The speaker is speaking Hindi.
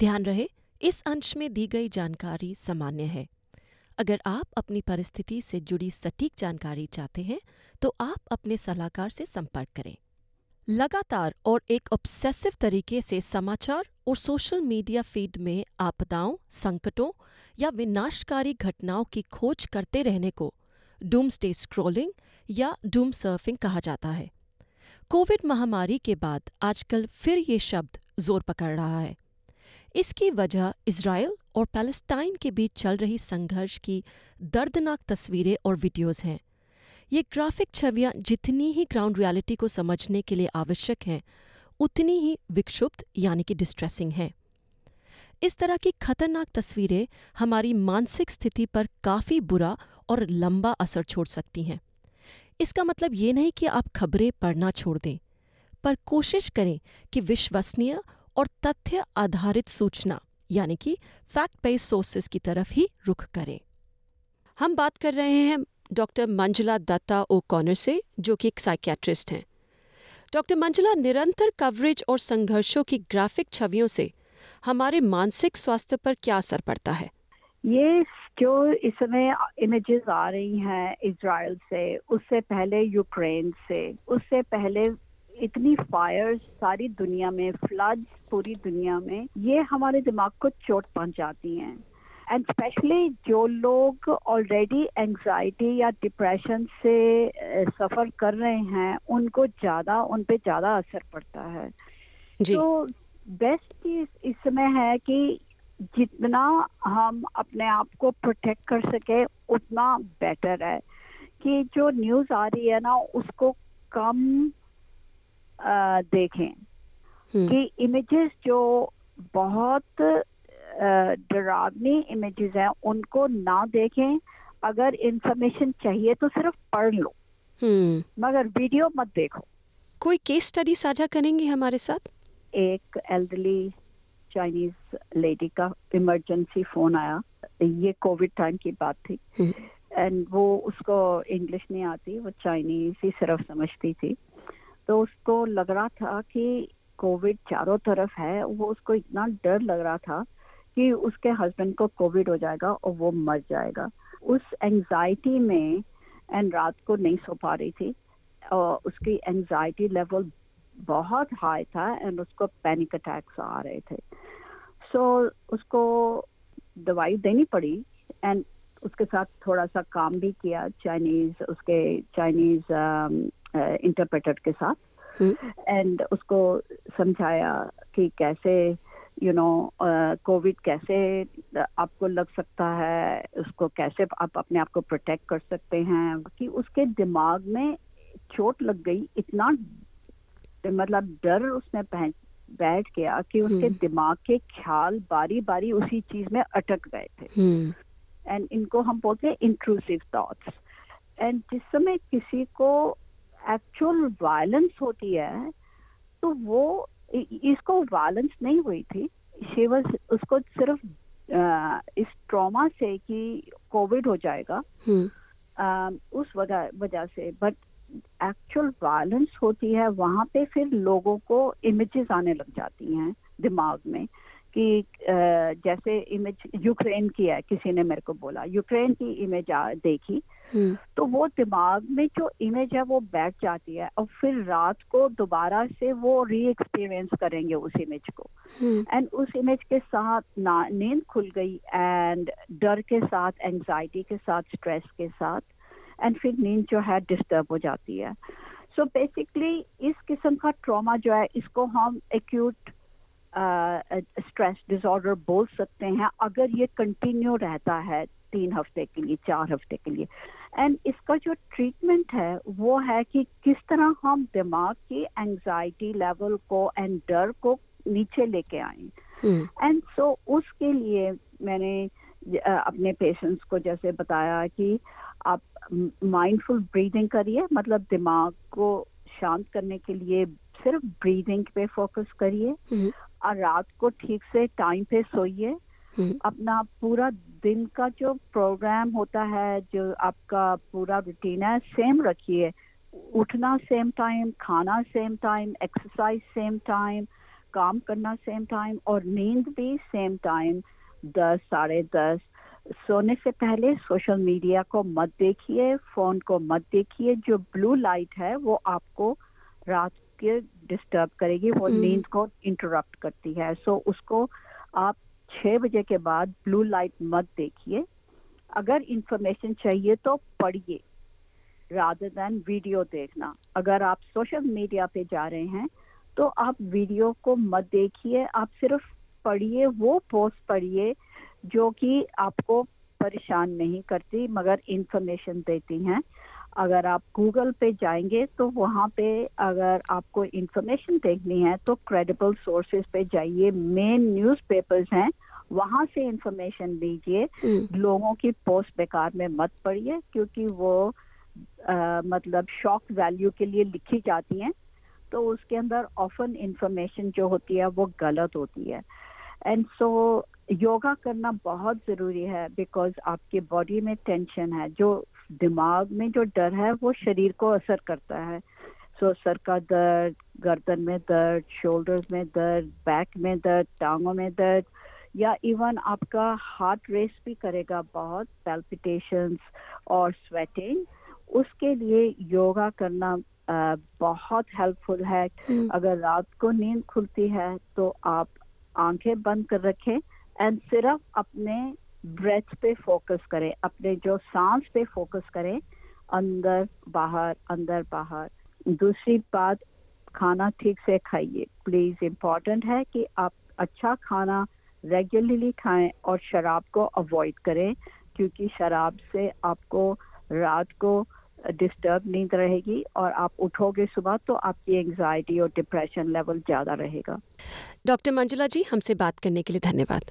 ध्यान रहे, इस अंश में दी गई जानकारी सामान्य है। अगर आप अपनी परिस्थिति से जुड़ी सटीक जानकारी चाहते हैं तो आप अपने सलाहकार से संपर्क करें। लगातार और एक ऑब्सेसिव तरीके से समाचार और सोशल मीडिया फ़ीड में आपदाओं, संकटों या विनाशकारी घटनाओं की खोज करते रहने को डूमस्टे स्क्रॉलिंग या डूम सर्फिंग कहा जाता है। कोविड महामारी के बाद आजकल फिर ये शब्द ज़ोर पकड़ रहा है। इसकी वजह इसराइल और पैलेस्टाइन के बीच चल रही संघर्ष की दर्दनाक तस्वीरें और वीडियोस हैं। ये ग्राफिक छवियाँ जितनी ही ग्राउंड रियलिटी को समझने के लिए आवश्यक हैं, उतनी ही विक्षुब्ध यानी कि डिस्ट्रेसिंग हैं। इस तरह की खतरनाक तस्वीरें हमारी मानसिक स्थिति पर काफ़ी बुरा और लंबा असर छोड़ सकती हैं। इसका मतलब ये नहीं कि आप खबरें पढ़ना छोड़ दें, पर कोशिश करें कि विश्वसनीय और तथ्य आधारित सूचना, यानी कि फैक्ट बेस्ड सोर्सेज की तरफ़ ही रुख करें। हम बात कर रहे हैं doctor Manjula Datta O'Connor से, जो कि एक साइकेट्रिस्ट हैं। डॉक्टर मंजुला, निरंतर कवरेज और संघर्षों की ग्राफिक छवियों से हमारे मानसिक स्वास्थ्य पर क्या असर पड़ता है? ये जो इस समय इमेजेस आ रही हैं इसराइल से, उससे पहले यूक्रेन से, उससे पहले इतनी फायर्स सारी दुनिया में फ्लड्स पूरी दुनिया में ये हमारे दिमाग को चोट पहुंचाती हैं। एंड स्पेशली जो लोग ऑलरेडी एंजाइटी या डिप्रेशन से सफ़र कर रहे हैं उनको ज़्यादा उन पे ज़्यादा असर पड़ता है। जी. तो बेस्ट चीज़ इस समय है कि जितना हम अपने आप को प्रोटेक्ट कर सके उतना बेटर है। कि जो न्यूज़ आ रही है ना उसको कम देखें हम्म। कि इमेजेस जो बहुत डरावनी इमेजेस हैं उनको ना देखें। अगर इंफॉर्मेशन चाहिए तो सिर्फ़ पढ़ लो। हम्म। मगर वीडियो मत देखो। कोई केस स्टडी साझा करेंगे हमारे साथ? एक एल्डरली चाइनीज़ लेडी का इमरजेंसी फ़ोन आया। ये कोविड टाइम की बात थी। And hmm. वो उसको इंग्लिश नहीं आती वो चाइनीज़ ही सिर्फ़ समझती थी। तो उसको लग रहा था कि कोविड चारों तरफ़ है। वो उसको इतना डर लग रहा था कि उसके हस्बैंड को कोविड हो जाएगा और वो मर जाएगा। उस एंजाइटी में एंड रात को नहीं सो पा रही थी और उसकी एंजाइटी लेवल बहुत हाई था एंड उसको पैनिक अटैक्स आ रहे थे। सो so, उसको दवाई देनी पड़ी एंड उसके साथ थोड़ा सा काम भी किया। चाइनीज़ उसके चाइनीज़ इंटरप्रेटर के साथ एंड hmm. उसको समझाया कि कैसे यू नो कोविड कैसे आपको लग सकता है उसको कैसे आप अपने आप को प्रोटेक्ट कर सकते हैं कि उसके दिमाग में चोट लग गई इतना मतलब डर उसमें बैठ गया कि उसके हम्म। दिमाग के ख्याल बारी बारी उसी चीज़ में अटक गए थे एंड हम्म। इनको हम बोलते हैं इंक्लूसिव थॉट्स एंड जिस समय किसी को एक्चुअल वायलेंस होती है तो वो इसको वायलेंस नहीं हुई थी। शी उसको सिर्फ़ आ, इस ट्रॉमा से कि कोविड हो जाएगा। आ, उस वजह वजह से। बट एक्चुअल वायलेंस होती है वहाँ पे फिर लोगों को इमेजेस आने लग जाती हैं दिमाग में। कि जैसे इमेज यूक्रेन की है किसी ने मेरे को बोला यूक्रेन की इमेज देखी हम्म। तो वो दिमाग में जो इमेज है वो बैठ जाती है और फिर रात को दोबारा से वो री एक्सपीरियंस करेंगे उस इमेज को एंड हम्म। उस इमेज के साथ नींद खुल गई एंड डर के साथ एंजाइटी के साथ स्ट्रेस के साथ एंड फिर नींद जो है डिस्टर्ब हो जाती है सो so बेसिकली इस किस्म का ट्रॉमा जो है इसको हम एक्यूट स्ट्रेस डिसऑर्डर बोल सकते हैं अगर ये कंटिन्यू रहता है तीन हफ़्ते के लिए चार हफ़्ते के लिए एंड इसका जो ट्रीटमेंट है वो है कि किस तरह हम दिमाग की एंजाइटी लेवल को एंड डर को नीचे लेके आए एंड. सो so, उसके लिए मैंने अपने पेशेंट्स को जैसे बताया कि आप माइंडफुल ब्रीदिंग करिए मतलब दिमाग को शांत करने के लिए सिर्फ़ ब्रीदिंग पे फोकस करिए हम्म। और रात को ठीक से टाइम पे सोइए। हम्म। अपना पूरा दिन का जो प्रोग्राम होता है जो आपका पूरा रूटीन है सेम रखिए। उठना सेम टाइम खाना same time exercise same time काम करना सेम टाइम और नींद भी सेम टाइम दस साढ़े दस। सोने से पहले सोशल मीडिया को मत देखिए फ़ोन को मत देखिए। जो ब्लू लाइट है वो आपको रात के डिस्टर्ब करेगी वो हम्म। नींद को इंटरप्ट करती है। सो उसको आप छह बजे के बाद ब्लू लाइट मत देखिए। अगर इंफॉर्मेशन चाहिए तो पढ़िए रादर देन वीडियो देखना। अगर आप सोशल मीडिया पे जा रहे हैं तो आप वीडियो को मत देखिए। आप सिर्फ़ पढ़िए वो पोस्ट पढ़िए जो कि आपको परेशान नहीं करती मगर इंफॉर्मेशन देती हैं। अगर आप गूगल पे जाएँगे तो वहाँ पे अगर आपको इंफॉर्मेशन देखनी है तो क्रेडिबल सोर्सेज पे जाइए। मेन न्यूज़पेपर्स हैं वहाँ से इंफॉर्मेशन लीजिए। हम्म, लोगों की पोस्ट बेकार में मत पढ़िए क्योंकि वो अ, मतलब शॉक वैल्यू के लिए लिखी जाती हैं। तो उसके अंदर ऑफन इंफॉर्मेशन जो होती है वो गलत होती है। एंड सो योगा करना बहुत ज़रूरी है बिकॉज़ आपके बॉडी में टेंशन है। जो दिमाग में जो डर है वो शरीर को असर करता है। सो so, सर का दर्द गर्दन में दर्द शोल्डर्स में दर्द बैक में दर्द टांगों में दर्द या इवन आपका हार्ट रेस भी करेगा बहुत पैल्पिटेशंस और स्वेटिंग उसके लिए योगा करना अ, बहुत हेल्पफुल है। हम्म, अगर रात को नींद खुलती है तो आप आँखें बंद कर रखें एंड सिर्फ़ अपने ब्रेथ पे फोकस करें, अपने जो सांस पे फोकस करें, अंदर बाहर अंदर बाहर। दूसरी बात, खाना ठीक से खाइए। प्लीज़ इम्पोर्टेंट है कि आप अच्छा खाना रेगुलरली खाएँ और शराब को अवॉइड करें, क्योंकि शराब से आपको रात को डिस्टर्ब नींद रहेगी और आप उठोगे सुबह तो आपकी एंजाइटी और डिप्रेशन लेवल ज़्यादा रहेगा। डॉक्टर मंजुला जी, हमसे बात करने के लिए धन्यवाद।